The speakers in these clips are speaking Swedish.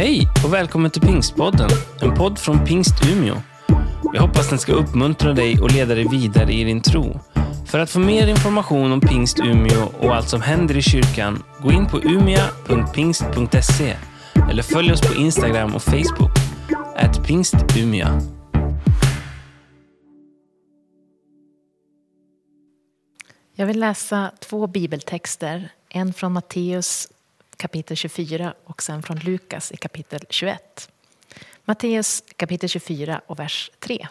Hej och välkommen till Pingstpodden, en podd från Pingst Umeå. Jag hoppas den ska uppmuntra dig och leda dig vidare i din tro. För att få mer information om Pingst Umeå och allt som händer i kyrkan, gå in på umia.pingst.se eller följ oss på Instagram och Facebook, at pingstumia. Jag vill läsa två bibeltexter, en från Matteus kapitel 24 och sen från Lukas i kapitel 21. Matteus kapitel 24 och vers 3.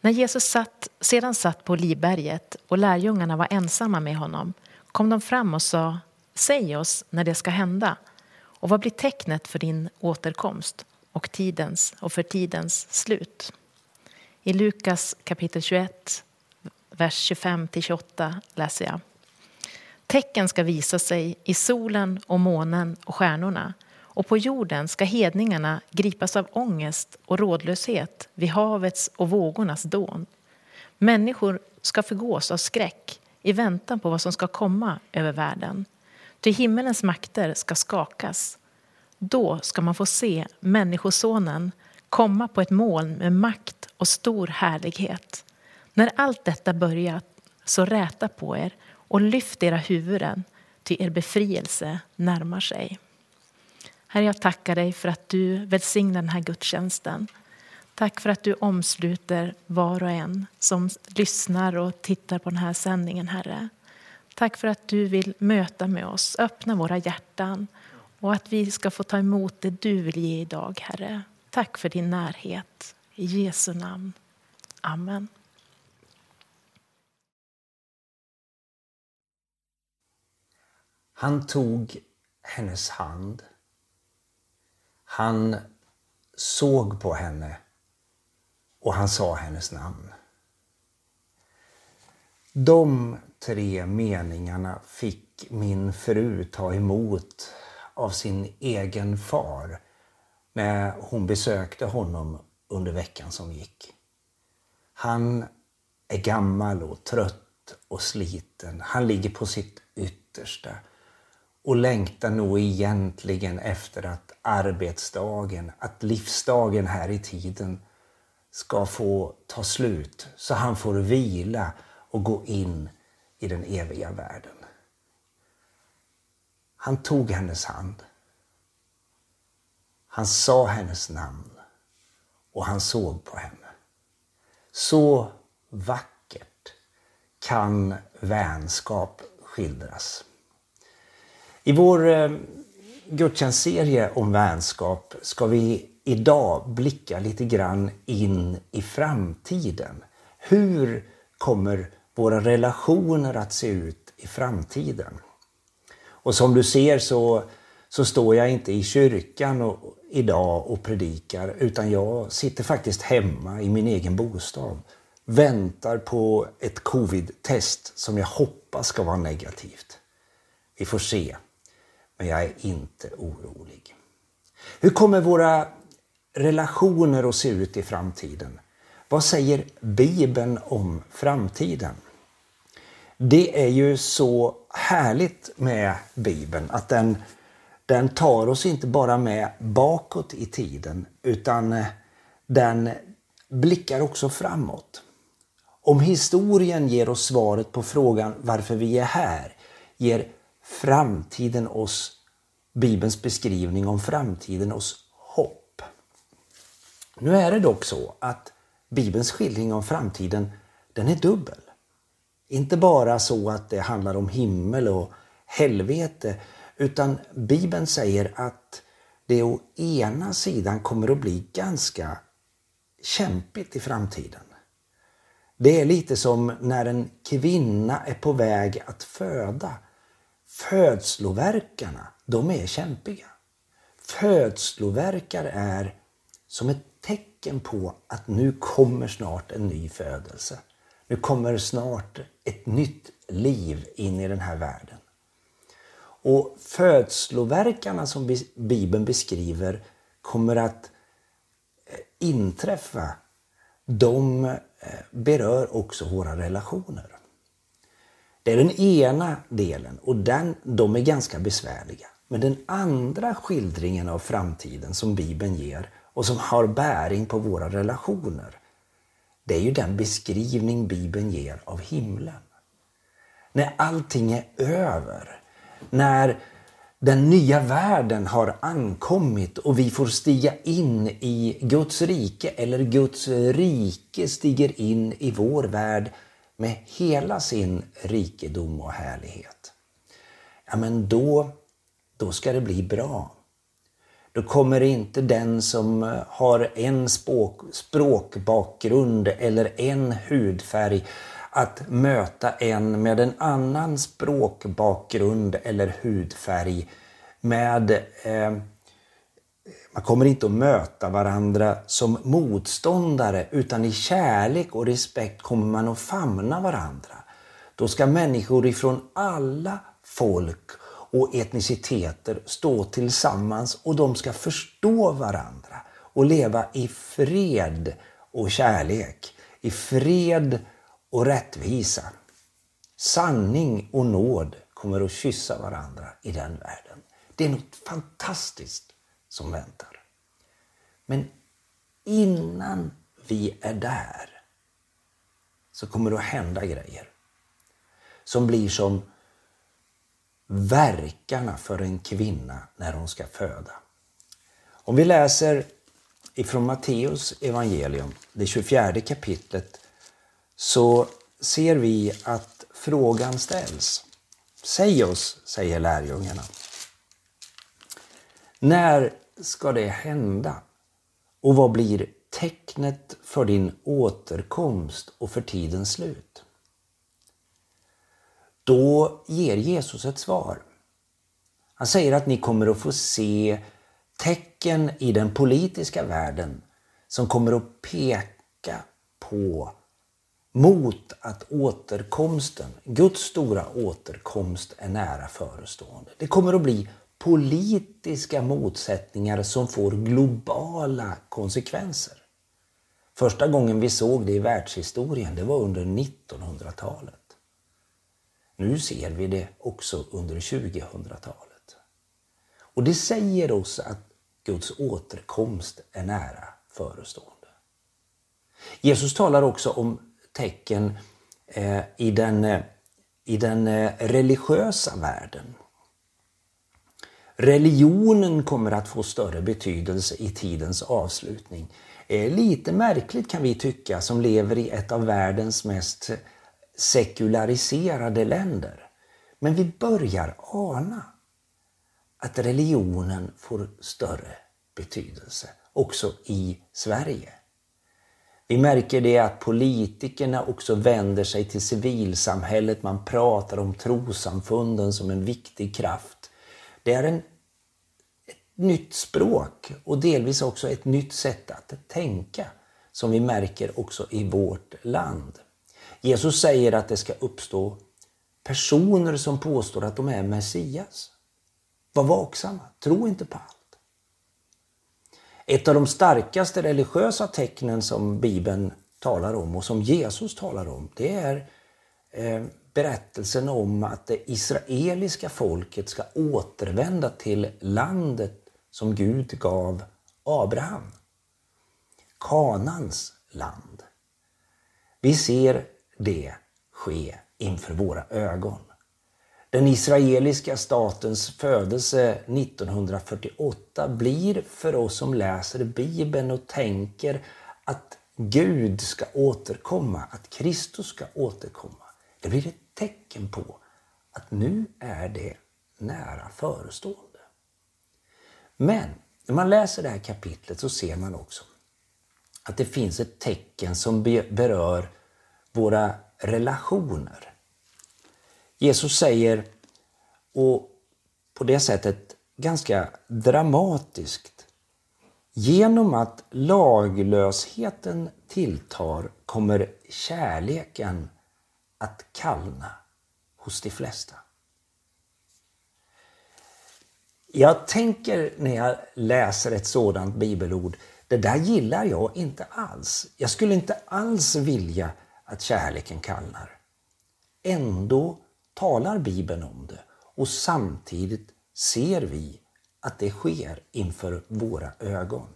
När Jesus satt, sedan satt på Livberget och lärjungarna var ensamma med honom kom de fram och sa Säg oss när det ska hända och vad blir tecknet för din återkomst och, tidens, och för tidens slut? I Lukas kapitel 21, vers 25-28 läser jag. Tecken ska visa sig i solen och månen och stjärnorna och på jorden ska hedningarna gripas av ångest och rådlöshet vid havets och vågornas dån. Människor ska förgås av skräck i väntan på vad som ska komma över världen. Ty himmelens makter ska skakas. Då ska man få se Människosonen komma på ett moln med makt och stor härlighet. När allt detta börjat, så räta på er och lyft era huvuden, ty er befrielse närmar sig. Herre, jag tackar dig för att du välsignar den här gudstjänsten. Tack för att du omsluter var och en som lyssnar och tittar på den här sändningen, Herre. Tack för att du vill möta med oss, öppna våra hjärtan och att vi ska få ta emot det du vill ge idag, Herre. Tack för din närhet. I Jesu namn. Amen. Han tog hennes hand. Han såg på henne och han sa hennes namn. De tre meningarna fick min fru ta emot av sin egen far när hon besökte honom under veckan som gick. Han är gammal och trött och sliten. Han ligger på sitt yttersta och längtar nog egentligen efter att arbetsdagen, att livsdagen här i tiden ska få ta slut så han får vila och gå in i den eviga världen. Han tog hennes hand. Han sa hennes namn och han såg på henne. Så vackert kan vänskap skildras. I vår eh, gudstjänstserie om vänskap ska vi idag blicka lite grann in i framtiden. Hur kommer våra relationer att se ut i framtiden? Och som du ser så, så står jag inte i kyrkan och, idag och predikar utan jag sitter faktiskt hemma i min egen bostad. Väntar på ett covid-test som jag hoppas ska vara negativt. Vi får se. Men jag är inte orolig. Hur kommer våra relationer att se ut i framtiden? Vad säger Bibeln om framtiden? Det är ju så härligt med Bibeln att den, den tar oss inte bara med bakåt i tiden utan eh, den blickar också framåt. Om historien ger oss svaret på frågan varför vi är här ger framtiden oss, Bibelns beskrivning om framtiden oss hopp. Nu är det dock så att Bibelns skildring om framtiden den är dubbel. Inte bara så att det handlar om himmel och helvete utan Bibeln säger att det å ena sidan kommer att bli ganska kämpigt i framtiden. Det är lite som när en kvinna är på väg att föda Födslovärkarna, de är kämpiga. Födslovärkar är som ett tecken på att nu kommer snart en ny födelse. Nu kommer snart ett nytt liv in i den här världen. Och födslovärkarna som Bibeln beskriver kommer att eh, inträffa. De eh, berör också våra relationer. Det är den ena delen och den, de är ganska besvärliga. Men den andra skildringen av framtiden som Bibeln ger och som har bäring på våra relationer, det är ju den beskrivning Bibeln ger av himlen. När allting är över, när den nya världen har ankommit och vi får stiga in i Guds rike eller Guds rike stiger in i vår värld med hela sin rikedom och härlighet. Ja, men då, då ska det bli bra. Då kommer inte den som eh, har en språk, språkbakgrund eller en hudfärg att möta en med en annan språkbakgrund eller hudfärg. Med, eh, man kommer inte att möta varandra som motståndare utan i kärlek och respekt kommer man att famna varandra. Då ska människor ifrån alla folk och etniciteter stå tillsammans och de ska förstå varandra och leva i fred och kärlek. I fred och rättvisa. Sanning och nåd kommer att kyssa varandra i den världen. Det är något fantastiskt som väntar. Men innan vi är där så kommer det att hända grejer som blir som verkarna för en kvinna när hon ska föda. Om vi läser ifrån Matteus evangelium, det 24 kapitlet, så ser vi att frågan ställs. Säg oss, säger lärjungarna. När ska det hända? Och vad blir tecknet för din återkomst och för tidens slut? Då ger Jesus ett svar. Han säger att ni kommer att få se tecken i den politiska världen som kommer att peka på mot att återkomsten, Guds stora återkomst är nära förestående. Det kommer att bli politiska motsättningar som får globala konsekvenser. Första gången vi såg det i världshistorien, det var under 1900-talet. Nu ser vi det också under 2000-talet. Och det säger oss att Guds återkomst är nära förestående. Jesus talar också om tecken eh, i den, eh, i den eh, religiösa världen. Religionen kommer att få större betydelse i tidens avslutning. Eh, lite märkligt kan vi tycka som lever i ett av världens mest sekulariserade länder. Men vi börjar ana att religionen får större betydelse också i Sverige. Vi märker det att politikerna också vänder sig till civilsamhället. Man pratar om trosamfunden som en viktig kraft. Det är en, ett nytt språk och delvis också ett nytt sätt att tänka som vi märker också i vårt land. Jesus säger att det ska uppstå personer som påstår att de är Messias. Var vaksamma, tro inte på allt. Ett av de starkaste religiösa tecknen som Bibeln talar om och som Jesus talar om, det är eh, berättelsen om att det israeliska folket ska återvända till landet som Gud gav Abraham. Kanans land. Vi ser det ske inför våra ögon. Den israeliska statens födelse 1948 blir för oss som läser Bibeln och tänker att Gud ska återkomma, att Kristus ska återkomma. Det blir ett tecken på att nu är det nära förestående. Men när man läser det här kapitlet så ser man också att det finns ett tecken som berör våra relationer. Jesus säger, och på det sättet ganska dramatiskt, genom att laglösheten tilltar kommer kärleken att kallna hos de flesta. Jag tänker när jag läser ett sådant bibelord, det där gillar jag inte alls. Jag skulle inte alls vilja att kärleken kallnar. Ändå talar Bibeln om det och samtidigt ser vi att det sker inför våra ögon.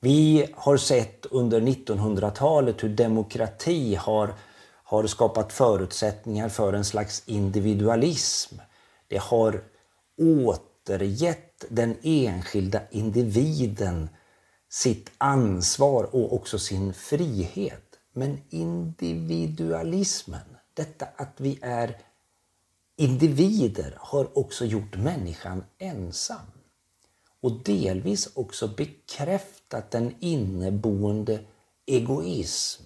Vi har sett under 1900-talet hur demokrati har, har skapat förutsättningar för en slags individualism. Det har återgett den enskilda individen sitt ansvar och också sin frihet. Men individualismen, detta att vi är individer, har också gjort människan ensam. Och delvis också bekräftat den inneboende egoism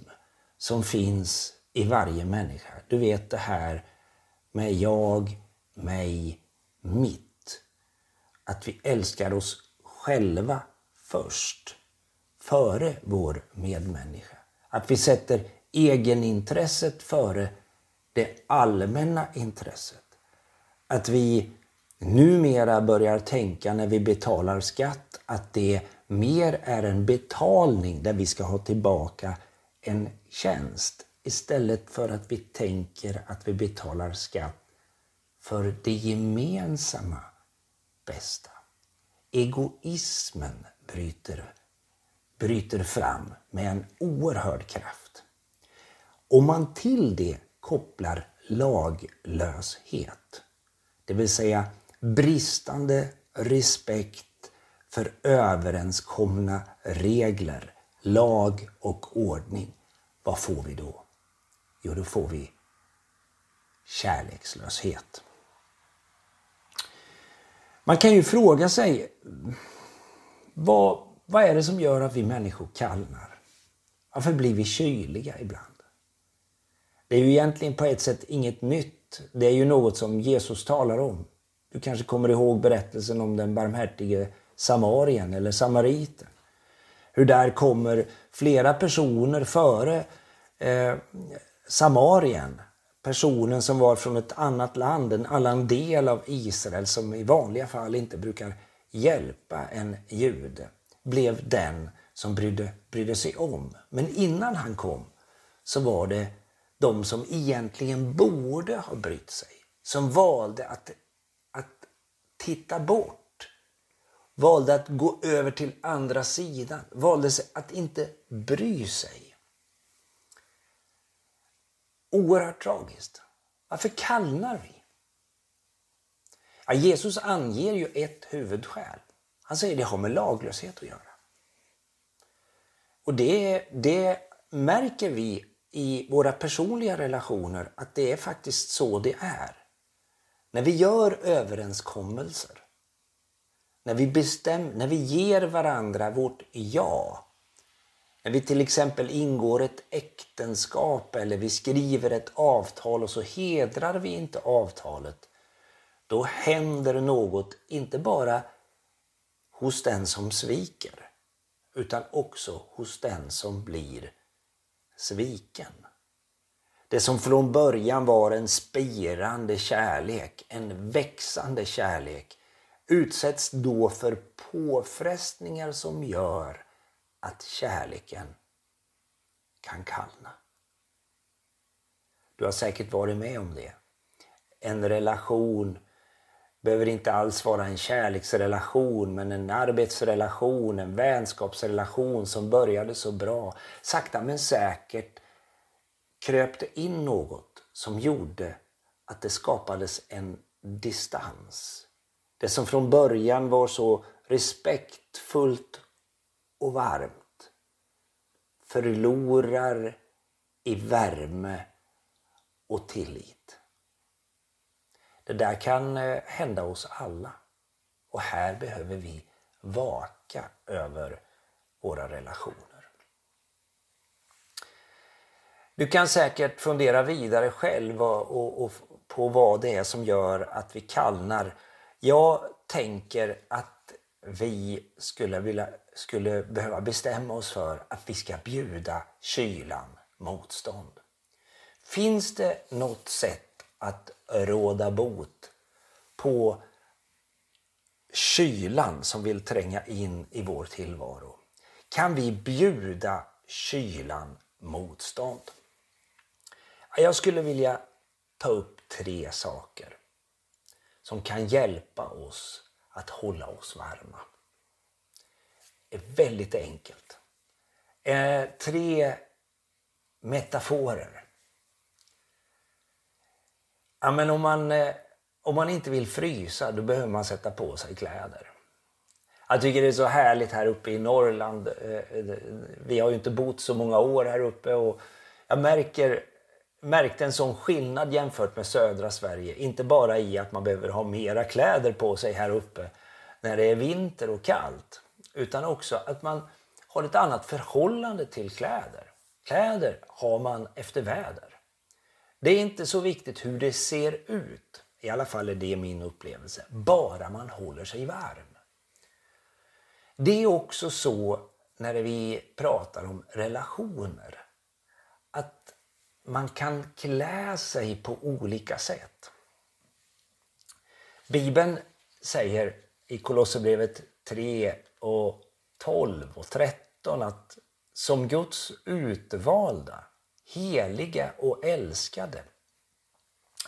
som finns i varje människa. Du vet det här med jag, mig, mitt. Att vi älskar oss själva först, före vår medmänniska. Att vi sätter egenintresset före det allmänna intresset. Att vi numera börjar tänka när vi betalar skatt att det mer är en betalning där vi ska ha tillbaka en tjänst istället för att vi tänker att vi betalar skatt för det gemensamma bästa. Egoismen bryter, bryter fram med en oerhörd kraft. Om man till det kopplar laglöshet, det vill säga bristande respekt för överenskomna regler, lag och ordning. Vad får vi då? Jo, då får vi kärlekslöshet. Man kan ju fråga sig vad, vad är det som gör att vi människor kallnar? Varför blir vi kyliga ibland? Det är ju egentligen på ett sätt inget nytt. Det är ju något som Jesus talar om. Du kanske kommer ihåg berättelsen om den barmhärtige samarien eller samariten. Hur där kommer flera personer före eh, samarien. Personen som var från ett annat land, en annan del av Israel som i vanliga fall inte brukar hjälpa en jude. Blev den som brydde, brydde sig om. Men innan han kom så var det de som egentligen borde ha brytt sig. Som valde att titta bort. Valde att gå över till andra sidan. Valde att inte bry sig. Oerhört tragiskt. Varför kallnar vi? Ja, Jesus anger ju ett huvudskäl. Han säger att det har med laglöshet att göra. Och det, det märker vi i våra personliga relationer att det är faktiskt så det är. När vi gör överenskommelser, när vi, bestäm, när vi ger varandra vårt ja, när vi till exempel ingår ett äktenskap eller vi skriver ett avtal och så hedrar vi inte avtalet, då händer något, inte bara hos den som sviker, utan också hos den som blir sviken. Det som från början var en spirande kärlek, en växande kärlek, utsätts då för påfrestningar som gör att kärleken kan kallna. Du har säkert varit med om det. En relation behöver inte alls vara en kärleksrelation men en arbetsrelation, en vänskapsrelation som började så bra. Sakta men säkert kröp det in något som gjorde att det skapades en distans. Det som från början var så respektfullt och varmt förlorar i värme och tillit. Det där kan eh, hända oss alla. Och här behöver vi vaka över våra relationer. Du kan säkert fundera vidare själv och, och, och, på vad det är som gör att vi kallnar. Jag tänker att vi skulle, vilja, skulle behöva bestämma oss för att vi ska bjuda kylan motstånd. Finns det något sätt att råda bot på kylan som vill tränga in i vår tillvaro? Kan vi bjuda kylan motstånd? Jag skulle vilja ta upp tre saker som kan hjälpa oss att hålla oss varma. Det är väldigt enkelt. Eh, tre metaforer. Ja, men om, man, eh, om man inte vill frysa, då behöver man sätta på sig kläder. Jag tycker det är så härligt här uppe i Norrland. Eh, eh, vi har ju inte bott så många år här uppe och jag märker, märkte en sån skillnad jämfört med södra Sverige. Inte bara i att man behöver ha mera kläder på sig här uppe när det är vinter och kallt. Utan också att man har ett annat förhållande till kläder. Kläder har man efter väder. Det är inte så viktigt hur det ser ut. I alla fall är det min upplevelse. Bara man håller sig varm. Det är också så när vi pratar om relationer. Att man kan klä sig på olika sätt. Bibeln säger i Kolosserbrevet 3 och 12 och 13 att som Guds utvalda, heliga och älskade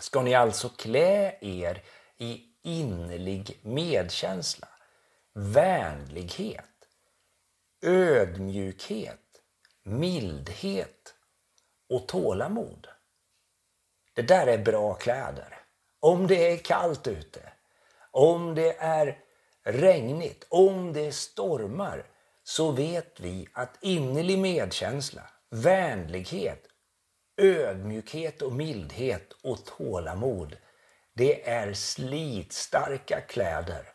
ska ni alltså klä er i innerlig medkänsla, vänlighet, ödmjukhet, mildhet och tålamod. Det där är bra kläder. Om det är kallt ute, om det är regnigt, om det stormar, så vet vi att innerlig medkänsla, vänlighet, ödmjukhet och mildhet och tålamod, det är slitstarka kläder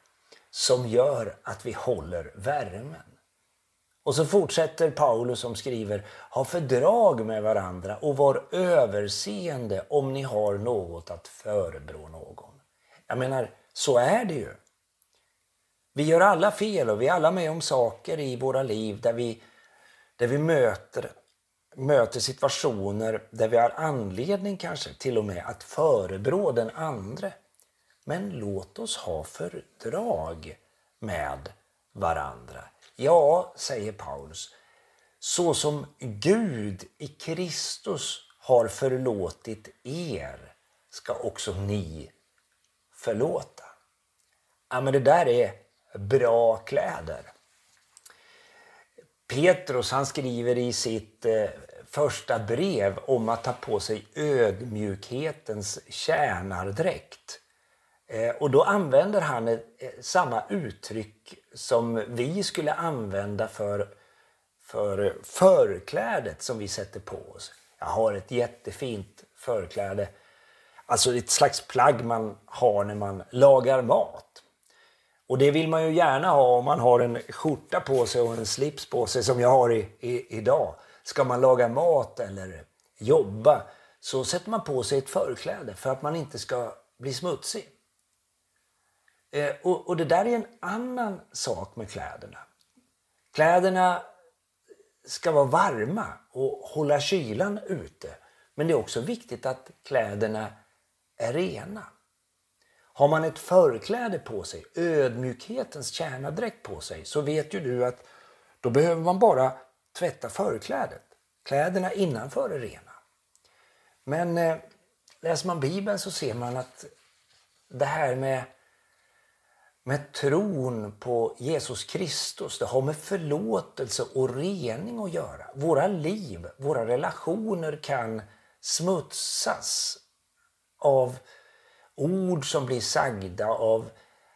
som gör att vi håller värmen. Och så fortsätter Paulus som skriver, ha fördrag med varandra och var överseende om ni har något att förebrå någon. Jag menar, så är det ju. Vi gör alla fel och vi är alla med om saker i våra liv där vi, där vi möter, möter situationer där vi har anledning kanske till och med att förebrå den andre. Men låt oss ha fördrag med varandra. Ja, säger Paulus, så som Gud i Kristus har förlåtit er ska också ni förlåta. Ja, men det där är bra kläder. Petrus han skriver i sitt eh, första brev om att ta på sig ödmjukhetens tjänardräkt. Eh, och då använder han ett, samma uttryck som vi skulle använda för, för förklädet som vi sätter på oss. Jag har ett jättefint förkläde. Alltså ett slags plagg man har när man lagar mat. Och det vill man ju gärna ha om man har en skjorta på sig och en slips på sig som jag har i, i, idag. Ska man laga mat eller jobba så sätter man på sig ett förkläde för att man inte ska bli smutsig. Eh, och, och det där är en annan sak med kläderna. Kläderna ska vara varma och hålla kylan ute. Men det är också viktigt att kläderna är rena. Har man ett förkläde på sig, ödmjukhetens kärnadräkt på sig, så vet ju du att då behöver man bara tvätta förklädet. Kläderna innanför är rena. Men eh, läser man Bibeln så ser man att det här med, med tron på Jesus Kristus, det har med förlåtelse och rening att göra. Våra liv, våra relationer kan smutsas av ord som blir sagda, av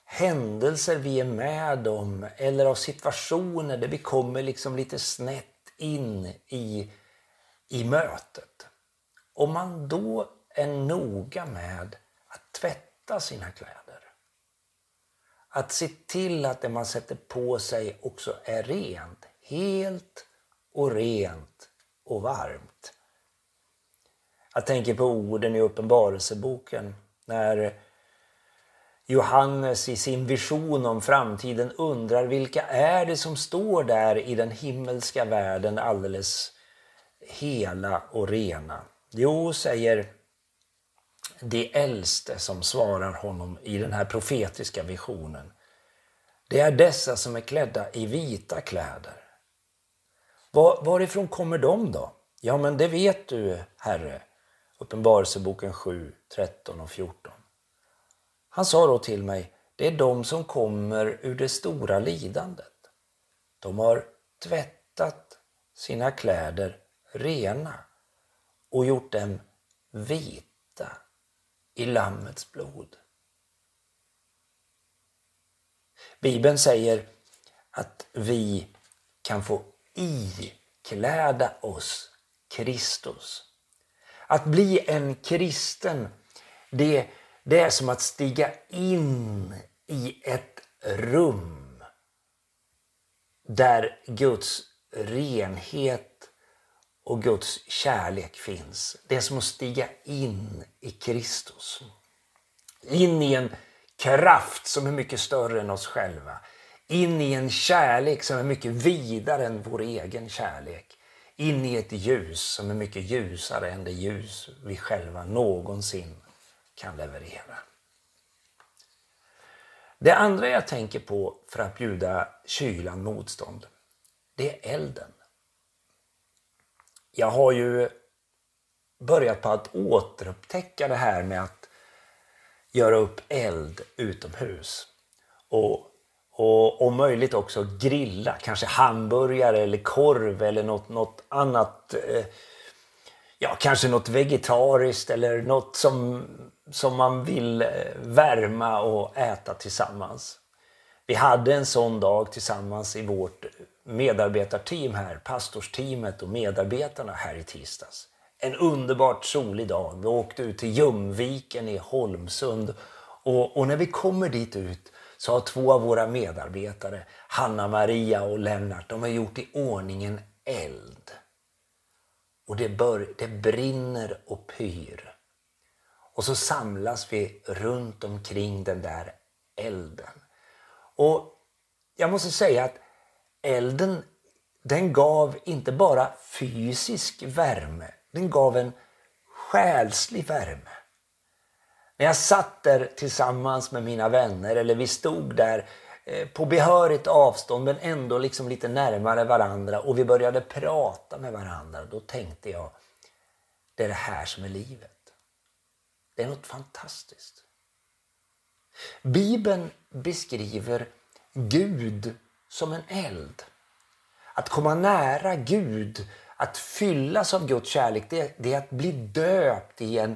händelser vi är med om eller av situationer där vi kommer liksom lite snett in i, i mötet. Om man då är noga med att tvätta sina kläder, att se till att det man sätter på sig också är rent, helt och rent och varmt. Jag tänker på orden i Uppenbarelseboken när Johannes i sin vision om framtiden undrar vilka är det som står där i den himmelska världen alldeles hela och rena. Jo, säger de äldste som svarar honom i den här profetiska visionen. Det är dessa som är klädda i vita kläder. Var, varifrån kommer de då? Ja, men det vet du, Herre. Uppenbarelseboken 7, 13 och 14. Han sa då till mig, det är de som kommer ur det stora lidandet. De har tvättat sina kläder rena och gjort dem vita i Lammets blod. Bibeln säger att vi kan få ikläda oss Kristus. Att bli en kristen, det, det är som att stiga in i ett rum där Guds renhet och Guds kärlek finns. Det är som att stiga in i Kristus. In i en kraft som är mycket större än oss själva. In i en kärlek som är mycket vidare än vår egen kärlek. In i ett ljus som är mycket ljusare än det ljus vi själva någonsin kan leverera. Det andra jag tänker på för att bjuda kylan motstånd, det är elden. Jag har ju börjat på att återupptäcka det här med att göra upp eld utomhus. Och, och om möjligt också grilla, kanske hamburgare eller korv eller något, något annat. Eh, ja, kanske något vegetariskt eller något som, som man vill eh, värma och äta tillsammans. Vi hade en sån dag tillsammans i vårt medarbetarteam här, pastorsteamet och medarbetarna här i tisdags. En underbart solig dag. Vi åkte ut till Ljumviken i Holmsund och, och när vi kommer dit ut så har två av våra medarbetare, Hanna-Maria och Lennart, de har gjort i ordning en eld. Och det, bör, det brinner och pyr. Och så samlas vi runt omkring den där elden. Och jag måste säga att elden den gav inte bara fysisk värme, den gav en själslig värme. När jag satt där tillsammans med mina vänner eller vi stod där eh, på behörigt avstånd men ändå liksom lite närmare varandra och vi började prata med varandra. Då tänkte jag, det är det här som är livet. Det är något fantastiskt. Bibeln beskriver Gud som en eld. Att komma nära Gud, att fyllas av Guds kärlek, det är att bli döpt i en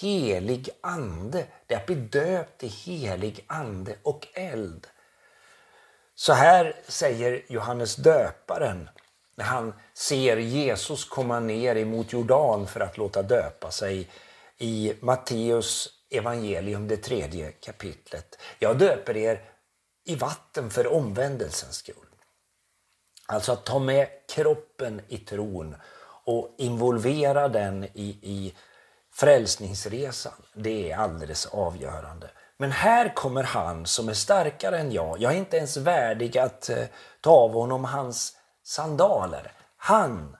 helig ande. Det är att bli döpt i helig ande och eld. Så här säger Johannes döparen när han ser Jesus komma ner emot Jordan för att låta döpa sig i Matteus evangelium, det tredje kapitlet. Jag döper er i vatten för omvändelsens skull. Alltså att ta med kroppen i tron och involvera den i, i frälsningsresan, det är alldeles avgörande. Men här kommer han som är starkare än jag. Jag är inte ens värdig att eh, ta av honom hans sandaler. Han,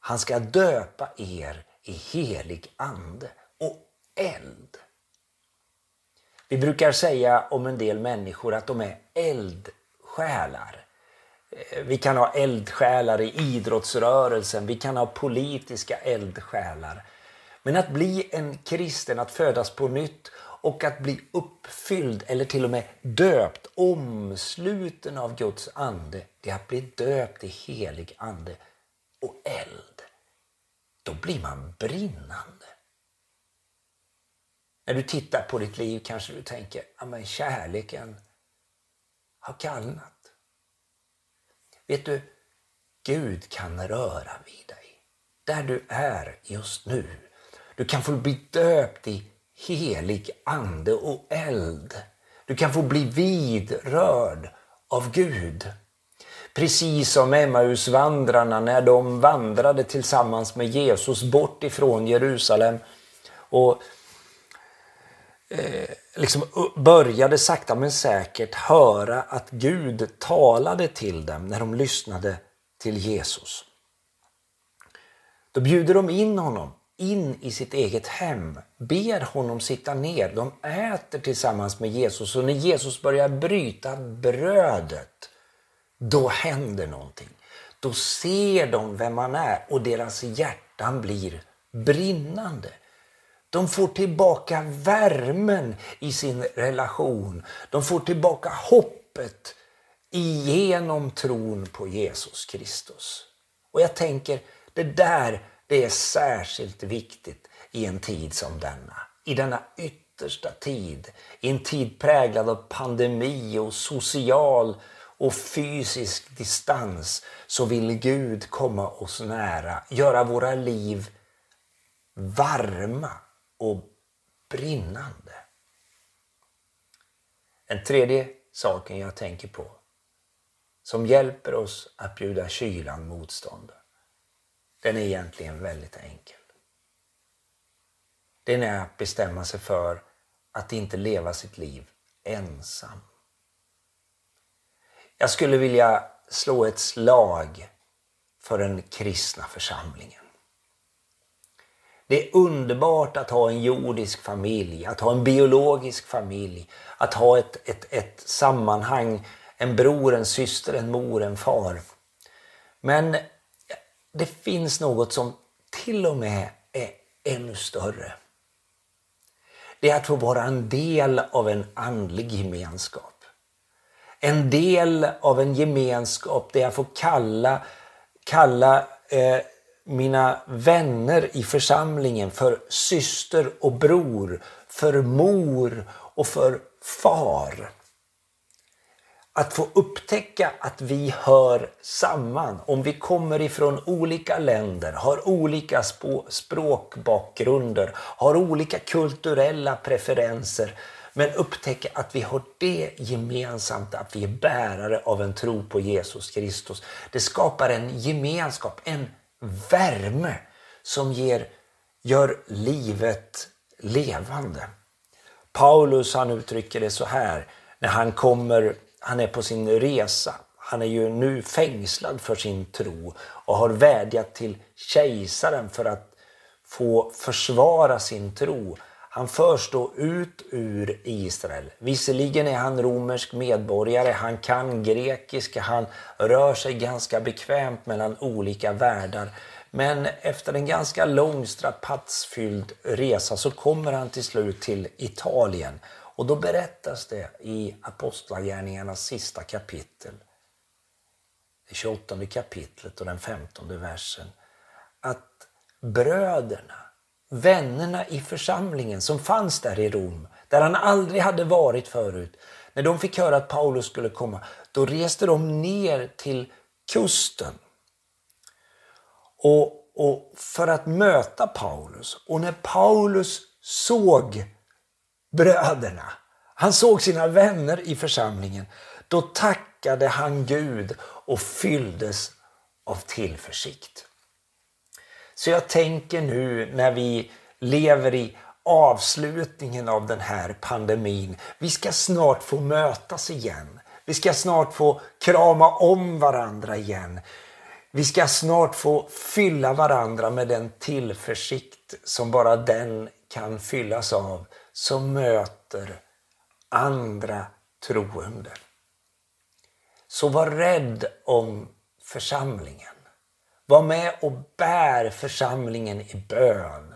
han ska döpa er i helig ande och eld. Vi brukar säga om en del människor att de är eldsjälar. Eh, vi kan ha eldsjälar i idrottsrörelsen, vi kan ha politiska eldsjälar. Men att bli en kristen, att födas på nytt och att bli uppfylld eller till och med döpt, omsluten av Guds ande, det är att bli döpt i helig ande och eld. Då blir man brinnande. När du tittar på ditt liv kanske du tänker, att kärleken har kallnat. Vet du, Gud kan röra vid dig. Där du är just nu. Du kan få bli döpt i helig ande och eld. Du kan få bli vidrörd av Gud. Precis som Emmausvandrarna när de vandrade tillsammans med Jesus bort ifrån Jerusalem och eh, liksom började sakta men säkert höra att Gud talade till dem när de lyssnade till Jesus. Då bjuder de in honom in i sitt eget hem, ber honom sitta ner. De äter tillsammans med Jesus och när Jesus börjar bryta brödet, då händer någonting. Då ser de vem han är och deras hjärtan blir brinnande. De får tillbaka värmen i sin relation. De får tillbaka hoppet genom tron på Jesus Kristus. Och jag tänker, det där det är särskilt viktigt i en tid som denna. I denna yttersta tid. I en tid präglad av pandemi och social och fysisk distans så vill Gud komma oss nära, göra våra liv varma och brinnande. Den tredje saken jag tänker på som hjälper oss att bjuda kylan motstånd. Den är egentligen väldigt enkel. Den är att bestämma sig för att inte leva sitt liv ensam. Jag skulle vilja slå ett slag för den kristna församlingen. Det är underbart att ha en jordisk familj, att ha en biologisk familj, att ha ett, ett, ett sammanhang, en bror, en syster, en mor, en far. Men det finns något som till och med är ännu större. Det är att få vara en del av en andlig gemenskap. En del av en gemenskap där jag får kalla, kalla eh, mina vänner i församlingen för syster och bror, för mor och för far. Att få upptäcka att vi hör samman. Om vi kommer ifrån olika länder, har olika språkbakgrunder, har olika kulturella preferenser. Men upptäcka att vi har det gemensamt, att vi är bärare av en tro på Jesus Kristus. Det skapar en gemenskap, en värme som ger, gör livet levande. Paulus han uttrycker det så här när han kommer, han är på sin resa. Han är ju nu fängslad för sin tro och har vädjat till kejsaren för att få försvara sin tro. Han förs då ut ur Israel. Visserligen är han romersk medborgare, han kan grekiska, han rör sig ganska bekvämt mellan olika världar. Men efter en ganska lång strapatsfylld resa så kommer han till slut till Italien. Och då berättas det i Apostlagärningarnas sista kapitel, det 28 kapitlet och den 15 versen, att bröderna vännerna i församlingen som fanns där i Rom, där han aldrig hade varit förut. När de fick höra att Paulus skulle komma, då reste de ner till kusten. Och, och för att möta Paulus. Och när Paulus såg bröderna, han såg sina vänner i församlingen, då tackade han Gud och fylldes av tillförsikt. Så jag tänker nu när vi lever i avslutningen av den här pandemin. Vi ska snart få mötas igen. Vi ska snart få krama om varandra igen. Vi ska snart få fylla varandra med den tillförsikt som bara den kan fyllas av som möter andra troende. Så var rädd om församlingen. Var med och bär församlingen i bön.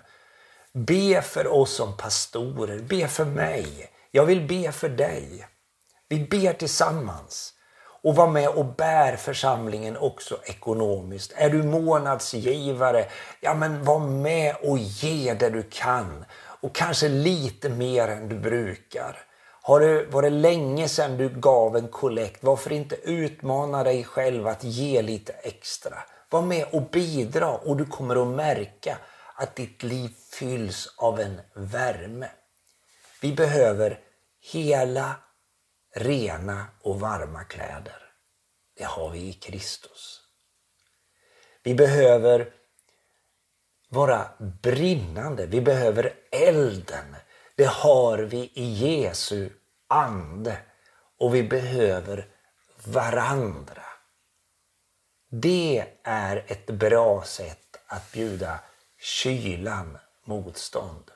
Be för oss som pastorer, be för mig. Jag vill be för dig. Vi ber tillsammans. Och var med och bär församlingen också ekonomiskt. Är du månadsgivare, ja men var med och ge det du kan. Och kanske lite mer än du brukar. Har det varit länge sedan du gav en kollekt, varför inte utmana dig själv att ge lite extra? Var med och bidra och du kommer att märka att ditt liv fylls av en värme. Vi behöver hela, rena och varma kläder. Det har vi i Kristus. Vi behöver vara brinnande. Vi behöver elden. Det har vi i Jesu ande. Och vi behöver varandra. Det är ett bra sätt att bjuda kylan motstånd.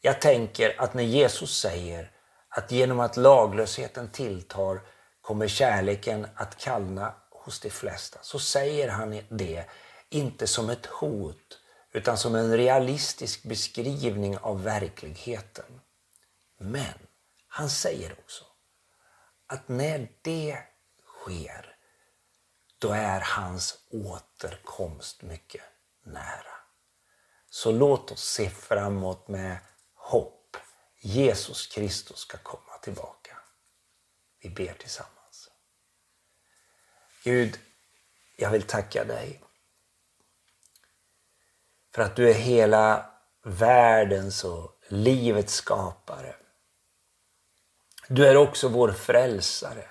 Jag tänker att när Jesus säger att genom att laglösheten tilltar kommer kärleken att kallna hos de flesta, så säger han det inte som ett hot utan som en realistisk beskrivning av verkligheten. Men han säger också att när det sker, då är hans återkomst mycket nära. Så låt oss se framåt med hopp. Jesus Kristus ska komma tillbaka. Vi ber tillsammans. Gud, jag vill tacka dig för att du är hela världens och livets skapare. Du är också vår frälsare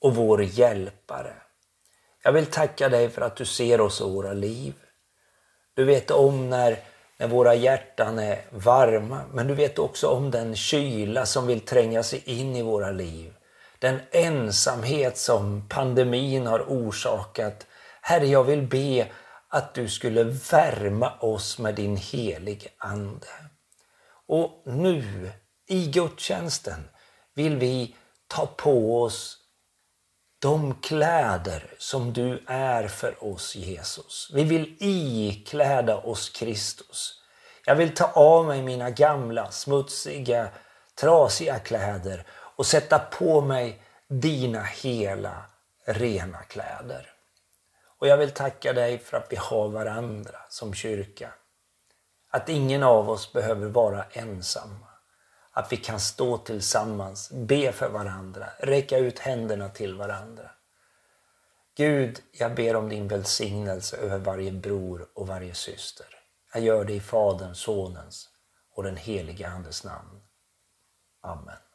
och vår hjälpare. Jag vill tacka dig för att du ser oss och våra liv. Du vet om när, när våra hjärtan är varma, men du vet också om den kyla som vill tränga sig in i våra liv. Den ensamhet som pandemin har orsakat. Herre, jag vill be att du skulle värma oss med din helige Ande. Och nu, i gudstjänsten, vill vi ta på oss de kläder som du är för oss Jesus. Vi vill ikläda oss Kristus. Jag vill ta av mig mina gamla, smutsiga, trasiga kläder och sätta på mig dina hela, rena kläder. Och jag vill tacka dig för att vi har varandra som kyrka. Att ingen av oss behöver vara ensamma. Att vi kan stå tillsammans, be för varandra, räcka ut händerna till varandra. Gud, jag ber om din välsignelse över varje bror och varje syster. Jag gör det i Faderns, Sonens och den helige Andes namn. Amen.